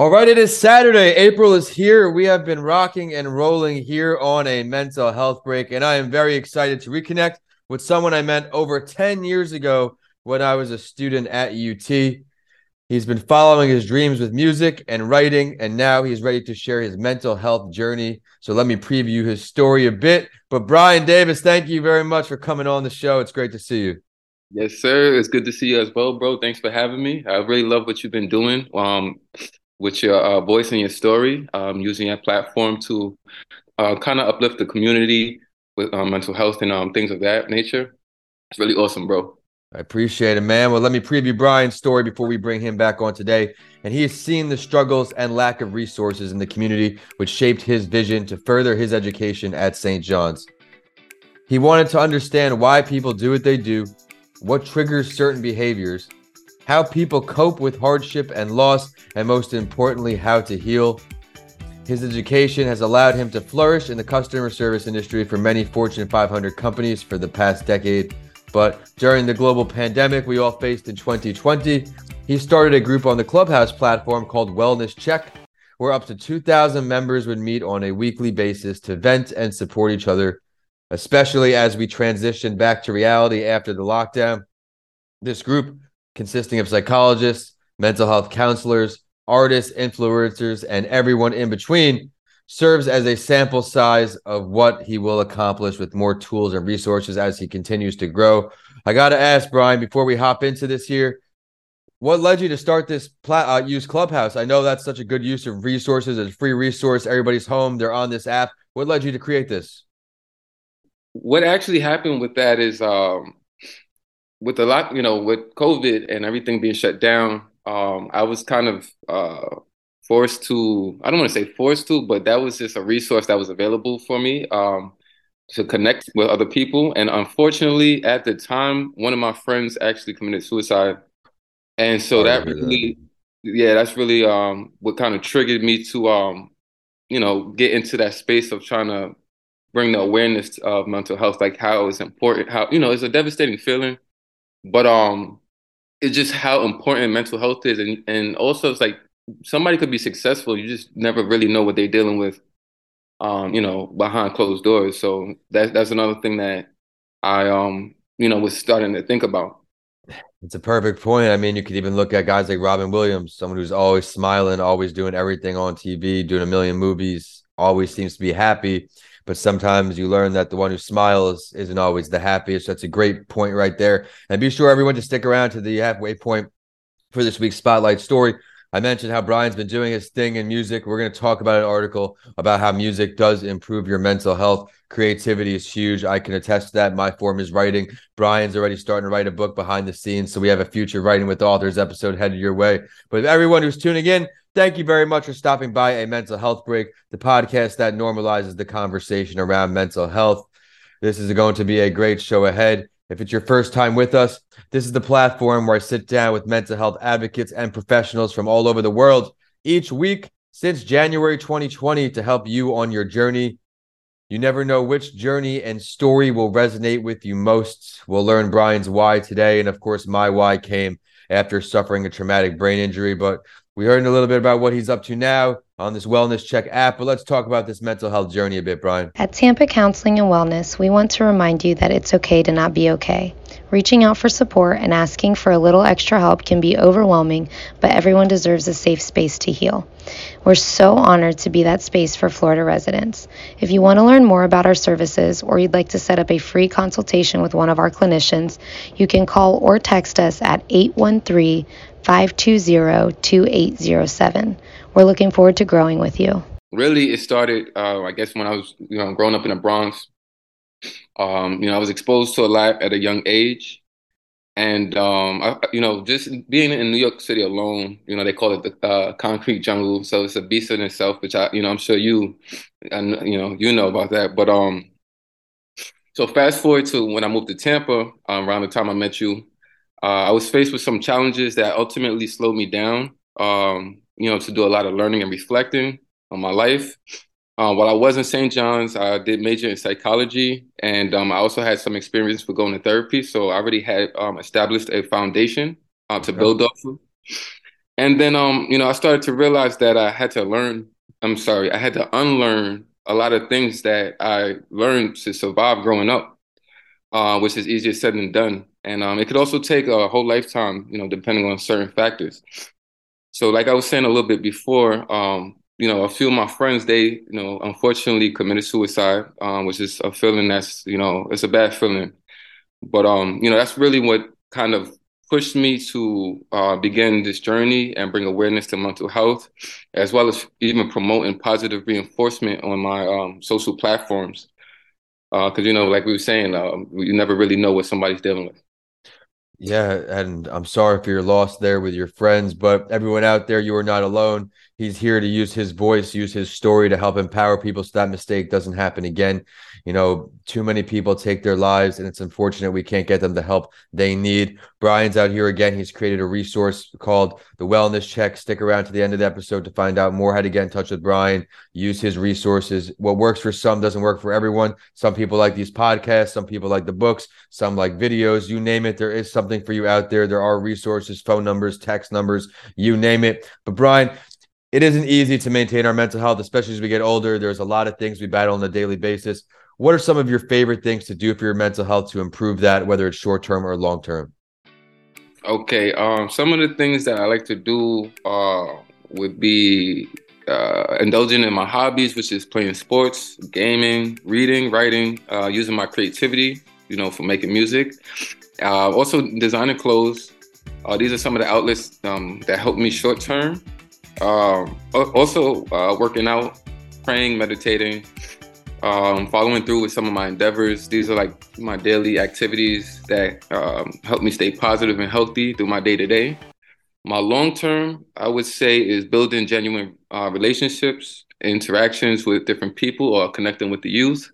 All right, it is Saturday. April is here. We have been rocking and rolling here on a mental health break, and I am very excited to reconnect with someone I met over 10 years ago when I was a student at UT. He's been following his dreams with music and writing, and now he's ready to share his mental health journey. So let me preview his story a bit. But Brian Davis, thank you very much for coming on the show. It's great to see you. Yes, sir. It's good to see you as well, bro. Thanks for having me. I really love what you've been doing. Um, with your uh, voice and your story, um, using your platform to uh, kind of uplift the community with um, mental health and um, things of that nature. It's really awesome, bro. I appreciate it, man. Well, let me preview Brian's story before we bring him back on today. And he has seen the struggles and lack of resources in the community, which shaped his vision to further his education at St. John's. He wanted to understand why people do what they do, what triggers certain behaviors, how people cope with hardship and loss, and most importantly, how to heal. His education has allowed him to flourish in the customer service industry for many Fortune 500 companies for the past decade. But during the global pandemic we all faced in 2020, he started a group on the Clubhouse platform called Wellness Check, where up to 2,000 members would meet on a weekly basis to vent and support each other, especially as we transitioned back to reality after the lockdown. This group consisting of psychologists, mental health counselors, artists, influencers, and everyone in between, serves as a sample size of what he will accomplish with more tools and resources as he continues to grow. I got to ask, Brian, before we hop into this here, what led you to start this plat- uh, use Clubhouse? I know that's such a good use of resources. It's a free resource. Everybody's home. They're on this app. What led you to create this? What actually happened with that is um, with a lot, you know, with COVID and everything being shut down, um, I was kind of uh, forced to, I don't want to say forced to, but that was just a resource that was available for me um, to connect with other people. And unfortunately, at the time, one of my friends actually committed suicide. And so that really, that. yeah, that's really um, what kind of triggered me to, um, you know, get into that space of trying to bring the awareness of mental health, like how it's important, how, you know, it's a devastating feeling but um, it's just how important mental health is, and and also it's like somebody could be successful, you just never really know what they're dealing with, um, you know, behind closed doors. So that's that's another thing that I um, you know, was starting to think about. It's a perfect point. I mean, you could even look at guys like Robin Williams, someone who's always smiling, always doing everything on TV, doing a million movies, always seems to be happy but sometimes you learn that the one who smiles isn't always the happiest. That's a great point right there. And be sure everyone to stick around to the halfway point for this week's spotlight story. I mentioned how Brian's been doing his thing in music. We're going to talk about an article about how music does improve your mental health. Creativity is huge. I can attest to that. My form is writing. Brian's already starting to write a book behind the scenes. So we have a future writing with authors episode headed your way. But everyone who's tuning in, Thank you very much for stopping by a mental health break, the podcast that normalizes the conversation around mental health. This is going to be a great show ahead. If it's your first time with us, this is the platform where I sit down with mental health advocates and professionals from all over the world each week since January 2020 to help you on your journey. You never know which journey and story will resonate with you most. We'll learn Brian's why today. And of course, my why came after suffering a traumatic brain injury. But we heard a little bit about what he's up to now on this Wellness Check app, but let's talk about this mental health journey a bit, Brian. At Tampa Counseling and Wellness, we want to remind you that it's okay to not be okay. Reaching out for support and asking for a little extra help can be overwhelming, but everyone deserves a safe space to heal. We're so honored to be that space for Florida residents. If you want to learn more about our services or you'd like to set up a free consultation with one of our clinicians, you can call or text us at 813 520 2807. We're looking forward to growing with you. Really, it started, uh, I guess, when I was you know, growing up in the Bronx. Um, you know, I was exposed to a lot at a young age. And, um, I, you know, just being in New York City alone, you know, they call it the uh, concrete jungle. So it's a beast in itself, which I, you know, I'm sure you, and you know, you know about that. But, um, so fast forward to when I moved to Tampa, um, around the time I met you, uh, I was faced with some challenges that ultimately slowed me down, um, you know, to do a lot of learning and reflecting on my life. Uh, while I was in St. John's, I did major in psychology, and um, I also had some experience with going to therapy. So I already had um, established a foundation uh, to build off of. and then um, you know, I started to realize that I had to learn. I'm sorry, I had to unlearn a lot of things that I learned to survive growing up, uh, which is easier said than done. And um, it could also take a whole lifetime, you know, depending on certain factors. So, like I was saying a little bit before, um, you know, a few of my friends, they, you know, unfortunately committed suicide, um, which is a feeling that's, you know, it's a bad feeling. But, um, you know, that's really what kind of pushed me to uh, begin this journey and bring awareness to mental health, as well as even promoting positive reinforcement on my um, social platforms. Because, uh, you know, like we were saying, um, you never really know what somebody's dealing with. Yeah, and I'm sorry for your loss there with your friends, but everyone out there, you are not alone. He's here to use his voice, use his story to help empower people so that mistake doesn't happen again. You know, too many people take their lives, and it's unfortunate we can't get them the help they need. Brian's out here again. He's created a resource called the Wellness Check. Stick around to the end of the episode to find out more how to get in touch with Brian, use his resources. What works for some doesn't work for everyone. Some people like these podcasts, some people like the books, some like videos, you name it. There is something for you out there. There are resources, phone numbers, text numbers, you name it. But Brian, it isn't easy to maintain our mental health, especially as we get older. There's a lot of things we battle on a daily basis. What are some of your favorite things to do for your mental health to improve that, whether it's short term or long term? Okay, um, some of the things that I like to do uh, would be uh, indulging in my hobbies, which is playing sports, gaming, reading, writing, uh, using my creativity, you know, for making music. Uh, also, designing clothes. Uh, these are some of the outlets um, that help me short term. Um, also, uh, working out, praying, meditating, um, following through with some of my endeavors. These are like my daily activities that um, help me stay positive and healthy through my day to day. My long term, I would say, is building genuine uh, relationships, interactions with different people, or connecting with the youth,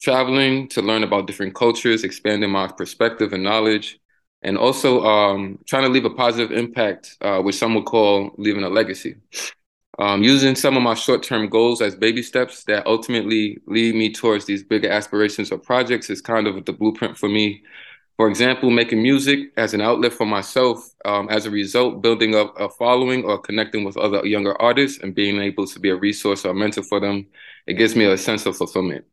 traveling to learn about different cultures, expanding my perspective and knowledge, and also um, trying to leave a positive impact, uh, which some would call leaving a legacy. Um, using some of my short-term goals as baby steps that ultimately lead me towards these bigger aspirations or projects is kind of the blueprint for me. For example, making music as an outlet for myself. Um, as a result, building up a following or connecting with other younger artists and being able to be a resource or a mentor for them, it gives me a sense of fulfillment.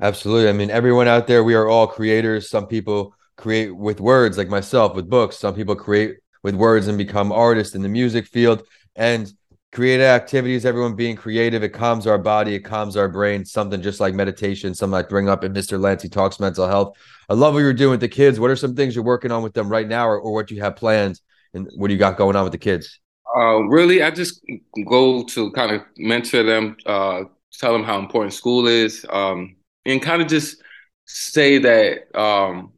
Absolutely. I mean, everyone out there, we are all creators. Some people create with words like myself with books. Some people create with words and become artists in the music field. And creative activities everyone being creative it calms our body it calms our brain. Something just like meditation something like bring up in mr lancey talks mental health. I love what you're doing with the kids. What are some things you're working on with them right now or, or what you have planned? And what do you got going on with the kids? Uh, really i just go to kind of mentor them uh, tell them how important school is um, and kind of just say that um,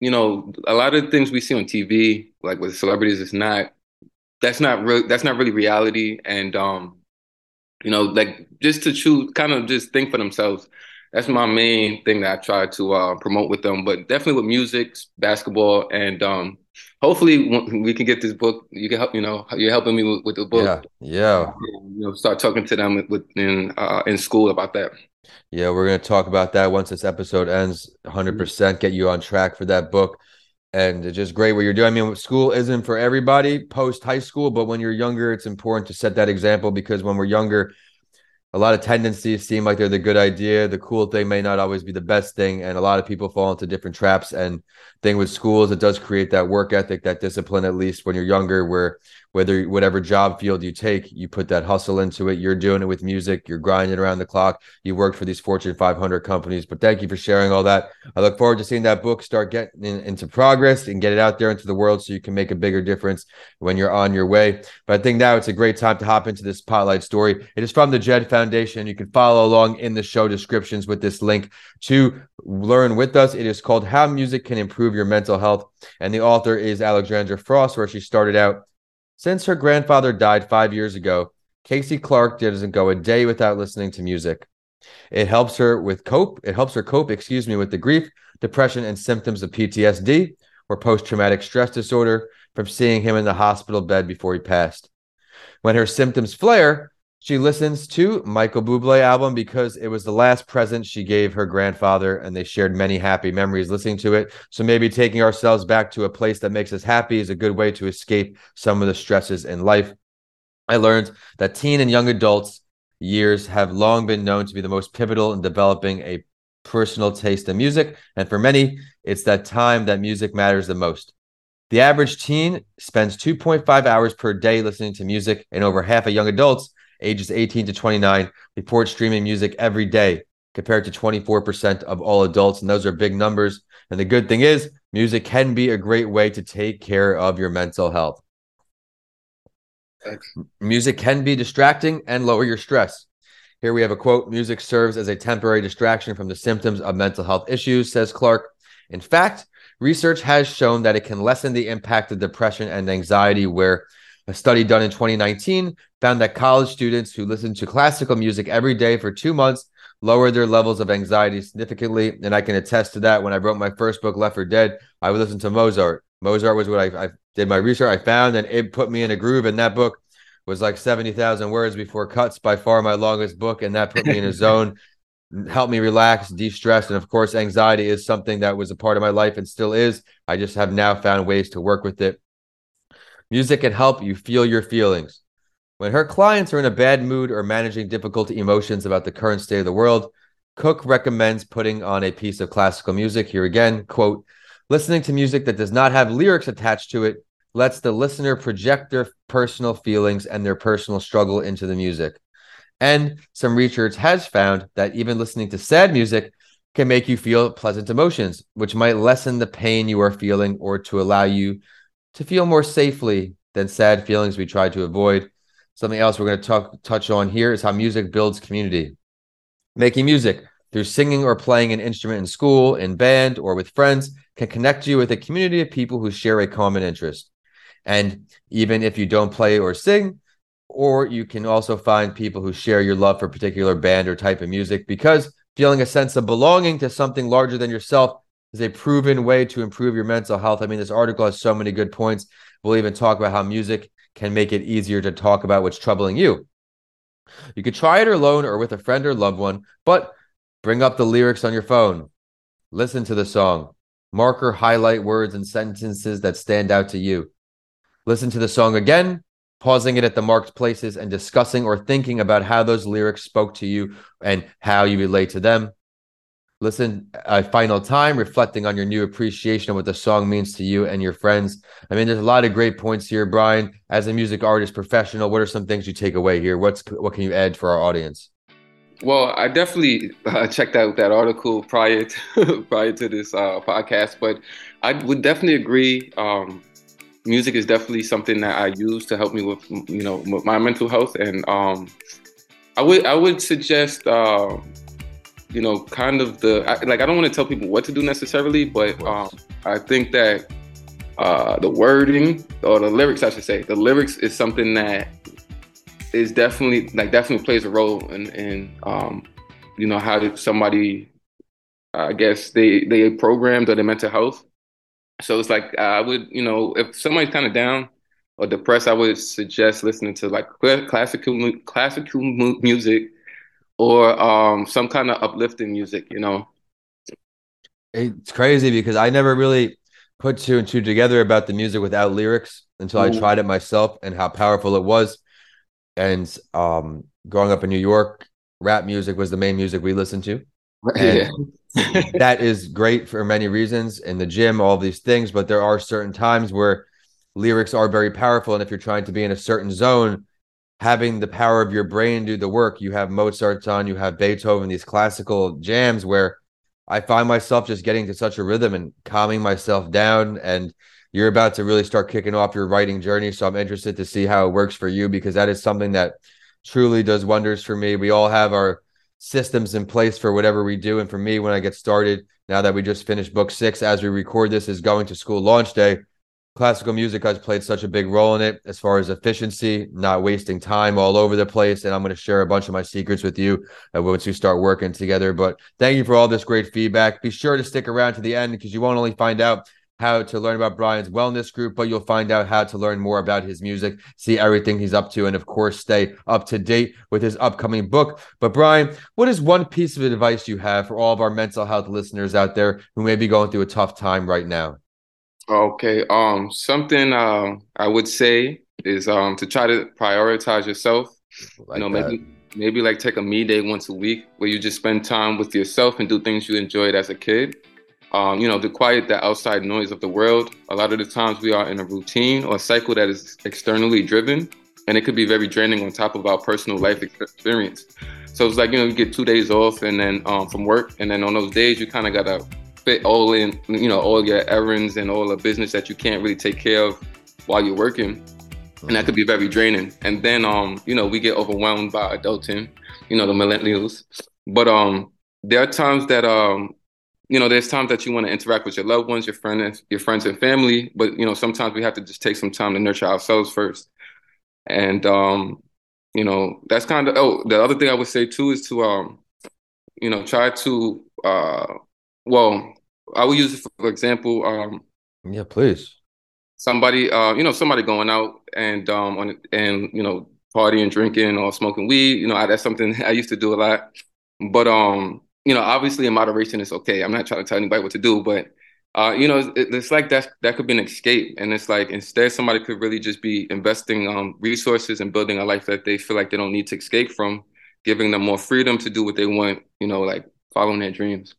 you know, a lot of things we see on TV, like with celebrities, is not that's not real that's not really reality. And um, you know, like just to choose kind of just think for themselves. That's my main thing that I try to uh, promote with them. But definitely with music, basketball, and um, hopefully we can get this book. You can help. You know, you're helping me with, with the book. Yeah, yeah. You know, start talking to them with, in uh, in school about that. Yeah, we're going to talk about that once this episode ends. 100% get you on track for that book. And it's just great what you're doing. I mean, school isn't for everybody post high school, but when you're younger, it's important to set that example because when we're younger, a lot of tendencies seem like they're the good idea. The cool thing may not always be the best thing. And a lot of people fall into different traps. And thing with schools, it does create that work ethic, that discipline, at least when you're younger, where whether whatever job field you take, you put that hustle into it. You're doing it with music, you're grinding around the clock. You worked for these Fortune 500 companies. But thank you for sharing all that. I look forward to seeing that book start getting in, into progress and get it out there into the world so you can make a bigger difference when you're on your way. But I think now it's a great time to hop into this spotlight story. It is from the Jed Foundation. You can follow along in the show descriptions with this link to learn with us. It is called How Music Can Improve Your Mental Health. And the author is Alexandra Frost, where she started out since her grandfather died five years ago, Casey Clark doesn't go a day without listening to music. It helps her with cope. It helps her cope, excuse me, with the grief, depression, and symptoms of PTSD or post-traumatic stress disorder from seeing him in the hospital bed before he passed. When her symptoms flare, she listens to Michael Bublé album because it was the last present she gave her grandfather, and they shared many happy memories listening to it. So maybe taking ourselves back to a place that makes us happy is a good way to escape some of the stresses in life. I learned that teen and young adults years have long been known to be the most pivotal in developing a personal taste in music. And for many, it's that time that music matters the most. The average teen spends 2.5 hours per day listening to music, and over half of young adults ages 18 to 29 report streaming music every day, compared to 24% of all adults. And those are big numbers. And the good thing is, music can be a great way to take care of your mental health. Thanks. Music can be distracting and lower your stress. Here we have a quote Music serves as a temporary distraction from the symptoms of mental health issues, says Clark. In fact, research has shown that it can lessen the impact of depression and anxiety, where a study done in 2019 found that college students who listened to classical music every day for two months lowered their levels of anxiety significantly. And I can attest to that. When I wrote my first book, Left for Dead, I would listen to Mozart. Mozart was what I, I did my research. I found, and it put me in a groove. And that book was like 70,000 words before cuts, by far my longest book. And that put me in a zone, helped me relax, de stress. And of course, anxiety is something that was a part of my life and still is. I just have now found ways to work with it. Music can help you feel your feelings. When her clients are in a bad mood or managing difficult emotions about the current state of the world, Cook recommends putting on a piece of classical music. Here again, quote, listening to music that does not have lyrics attached to it lets the listener project their personal feelings and their personal struggle into the music. And some research has found that even listening to sad music can make you feel pleasant emotions, which might lessen the pain you are feeling or to allow you to feel more safely than sad feelings we try to avoid. Something else we're going to talk, touch on here is how music builds community. Making music through singing or playing an instrument in school, in band, or with friends can connect you with a community of people who share a common interest. And even if you don't play or sing, or you can also find people who share your love for a particular band or type of music because feeling a sense of belonging to something larger than yourself is a proven way to improve your mental health. I mean, this article has so many good points. We'll even talk about how music can make it easier to talk about what's troubling you. You could try it alone or with a friend or loved one, but bring up the lyrics on your phone. Listen to the song. Mark or highlight words and sentences that stand out to you. Listen to the song again, pausing it at the marked places and discussing or thinking about how those lyrics spoke to you and how you relate to them. Listen a final time, reflecting on your new appreciation of what the song means to you and your friends. I mean, there's a lot of great points here, Brian. As a music artist professional, what are some things you take away here? What's what can you add for our audience? Well, I definitely uh, checked out that article prior to prior to this uh, podcast, but I would definitely agree. Um, music is definitely something that I use to help me with you know my mental health, and um, I would I would suggest uh, you know kind of the I, like I don't want to tell people what to do necessarily, but um, I think that uh, the wording or the lyrics, I should say, the lyrics is something that is definitely like definitely plays a role in in um, you know how did somebody I guess they they programmed or their mental health. So it's like I would, you know, if somebody's kind of down or depressed, I would suggest listening to like classical classical music or um, some kind of uplifting music. You know, it's crazy because I never really put two and two together about the music without lyrics until I tried it myself and how powerful it was. And um, growing up in New York, rap music was the main music we listened to. Yeah. that is great for many reasons in the gym, all these things. But there are certain times where lyrics are very powerful. And if you're trying to be in a certain zone, having the power of your brain do the work, you have Mozart's on, you have Beethoven, these classical jams where I find myself just getting to such a rhythm and calming myself down. And you're about to really start kicking off your writing journey. So I'm interested to see how it works for you because that is something that truly does wonders for me. We all have our systems in place for whatever we do. And for me, when I get started, now that we just finished book six, as we record this, is going to school launch day. Classical music has played such a big role in it as far as efficiency, not wasting time all over the place. And I'm going to share a bunch of my secrets with you uh, once we start working together. But thank you for all this great feedback. Be sure to stick around to the end because you won't only find out how to learn about Brian's wellness group, but you'll find out how to learn more about his music, see everything he's up to, and of course, stay up to date with his upcoming book. But, Brian, what is one piece of advice you have for all of our mental health listeners out there who may be going through a tough time right now? Okay. Um, something uh, I would say is um to try to prioritize yourself. Like you know, that. maybe maybe like take a me day once a week where you just spend time with yourself and do things you enjoyed as a kid. Um, you know, to quiet the outside noise of the world. A lot of the times we are in a routine or a cycle that is externally driven, and it could be very draining on top of our personal life experience. So it's like you know, you get two days off and then um, from work, and then on those days you kind of gotta fit all in, you know, all your errands and all the business that you can't really take care of while you're working and that could be very draining. And then, um, you know, we get overwhelmed by adulting, you know, the millennials. But um, there are times that um, you know, there's times that you want to interact with your loved ones, your friends, your friends and family. But you know, sometimes we have to just take some time to nurture ourselves first. And um, you know, that's kind of oh, the other thing I would say too is to um, you know, try to uh, well, I will use for example, um, Yeah, please. somebody uh you know somebody going out and um on and you know partying drinking or smoking weed you know I, that's something i used to do a lot. But um you know obviously in moderation is okay. I'm not trying to tell anybody what to do but uh you know it, it's like that that could be an escape. And it's like instead somebody could really just be investing um resources and building a life that they feel like they don't need to escape from giving them more freedom to do what they want you know like following their dreams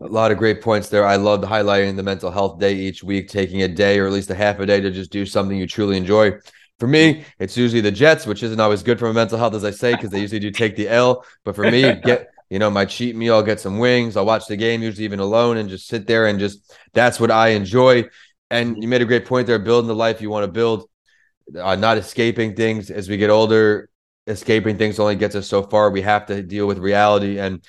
A lot of great points there. I loved highlighting the mental health day each week, taking a day or at least a half a day to just do something you truly enjoy. For me, it's usually the Jets, which isn't always good for my mental health, as I say, because they usually do take the L. But for me, get you know my cheat meal, I'll get some wings, I'll watch the game, usually even alone, and just sit there and just that's what I enjoy. And you made a great point there, building the life you want to build, uh, not escaping things as we get older. Escaping things only gets us so far. We have to deal with reality, and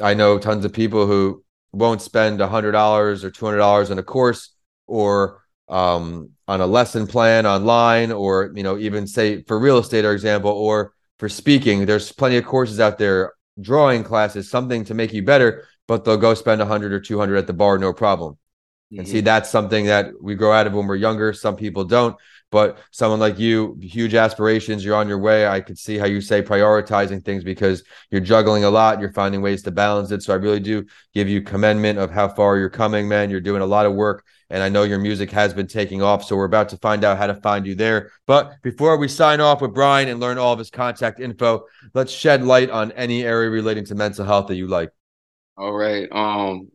I know tons of people who won't spend a hundred dollars or two hundred dollars on a course or um, on a lesson plan online, or you know, even say for real estate, or example, or for speaking. There's plenty of courses out there, drawing classes, something to make you better, but they'll go spend a hundred or two hundred at the bar, no problem. And see, that's something that we grow out of when we're younger. Some people don't, but someone like you, huge aspirations, you're on your way. I could see how you say prioritizing things because you're juggling a lot. You're finding ways to balance it. So I really do give you commendment of how far you're coming, man. You're doing a lot of work. And I know your music has been taking off. So we're about to find out how to find you there. But before we sign off with Brian and learn all of his contact info, let's shed light on any area relating to mental health that you like. All right. Um,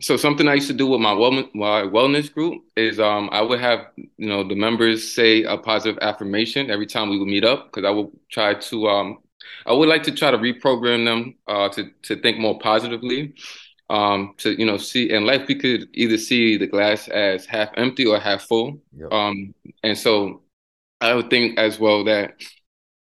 so something I used to do with my wellness, my wellness group is um, I would have you know the members say a positive affirmation every time we would meet up because I would try to um, I would like to try to reprogram them uh, to to think more positively. Um, to you know see in life we could either see the glass as half empty or half full. Yep. Um, and so I would think as well that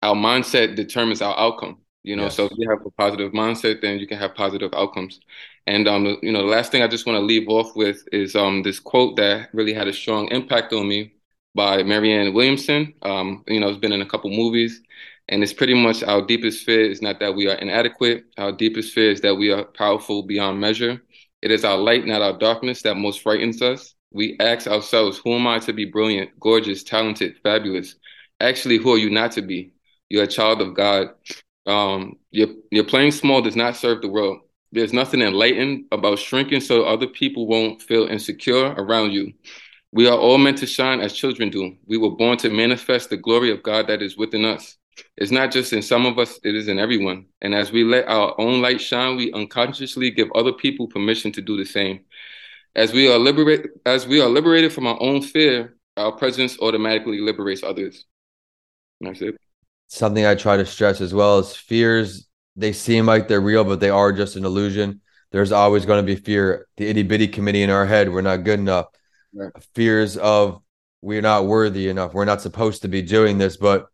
our mindset determines our outcome. You know, Yes. so if you have a positive mindset, then you can have positive outcomes. And um, you know, the last thing I just want to leave off with is um this quote that really had a strong impact on me by Marianne Williamson. Um, you know, it's been in a couple movies, and it's pretty much our deepest fear is not that we are inadequate. Our deepest fear is that we are powerful beyond measure. It is our light, not our darkness, that most frightens us. We ask ourselves, who am I to be brilliant, gorgeous, talented, fabulous? Actually, who are you not to be? You're a child of God. Um, your your playing small does not serve the world. There's nothing enlightened about shrinking so other people won't feel insecure around you. We are all meant to shine as children do. We were born to manifest the glory of God that is within us. It's not just in some of us, it is in everyone. And as we let our own light shine, we unconsciously give other people permission to do the same. As we are liberate as we are liberated from our own fear, our presence automatically liberates others. And that's it. Something I try to stress as well is fears. They seem like they're real, but they are just an illusion. There's always going to be fear. The itty bitty committee in our head, we're not good enough. Right. Fears of we're not worthy enough. We're not supposed to be doing this, but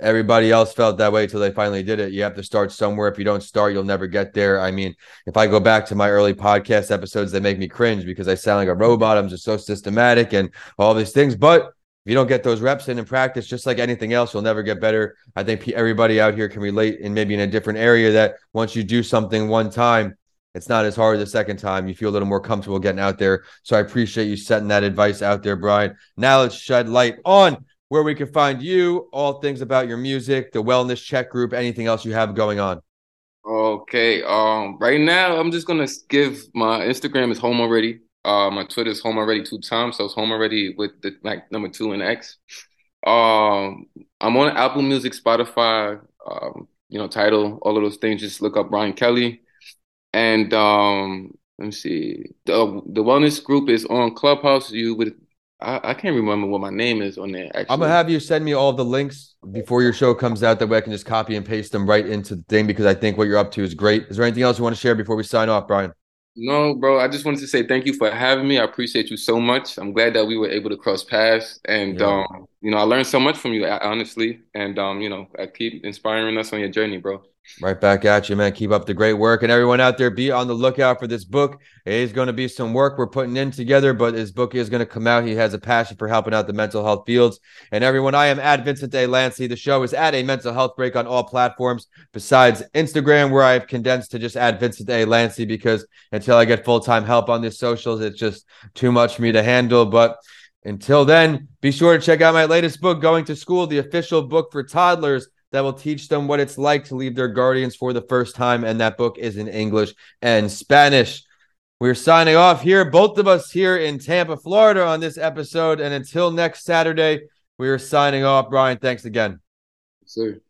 everybody else felt that way till they finally did it. You have to start somewhere. If you don't start, you'll never get there. I mean, if I go back to my early podcast episodes, they make me cringe because I sound like a robot. I'm just so systematic and all these things. But if you don't get those reps in and practice, just like anything else, you'll never get better. I think everybody out here can relate in maybe in a different area that once you do something one time, it's not as hard the second time. You feel a little more comfortable getting out there. So I appreciate you setting that advice out there, Brian. Now let's shed light on where we can find you, all things about your music, the wellness check group, anything else you have going on. Okay. Um, right now I'm just gonna give my Instagram is home already. Uh, my Twitter is home already two times, so it's home already with the like number two and X. Um, I'm on Apple Music, Spotify, um, you know, Tidal, all of those things. Just look up Brian Kelly. And um, let me see. The the wellness group is on Clubhouse. You would I, I can't remember what my name is on there. Actually, I'm gonna have you send me all the links before your show comes out. That way, I can just copy and paste them right into the thing because I think what you're up to is great. Is there anything else you want to share before we sign off, Brian? No, bro. I just wanted to say thank you for having me. I appreciate you so much. I'm glad that we were able to cross paths, and yeah. um, you know, I learned so much from you, honestly. And um, you know, I keep inspiring us on your journey, bro. Right back at you, man. Keep up the great work. And everyone out there, be on the lookout for this book. It is going to be some work we're putting in together, but his book is going to come out. He has a passion for helping out the mental health fields. And everyone, I am at Vincent A. Lancey. The show is at a mental health break on all platforms besides Instagram, where I've condensed to just add Vincent A. Lancey because until I get full time help on these socials, it's just too much for me to handle. But until then, be sure to check out my latest book, Going to School, the official book for toddlers that will teach them what it's like to leave their guardians for the first time. And that book is in English and Spanish. We're signing off here, both of us here in Tampa, Florida, on this episode. And until next Saturday, we are signing off. Brian, thanks again. Sir.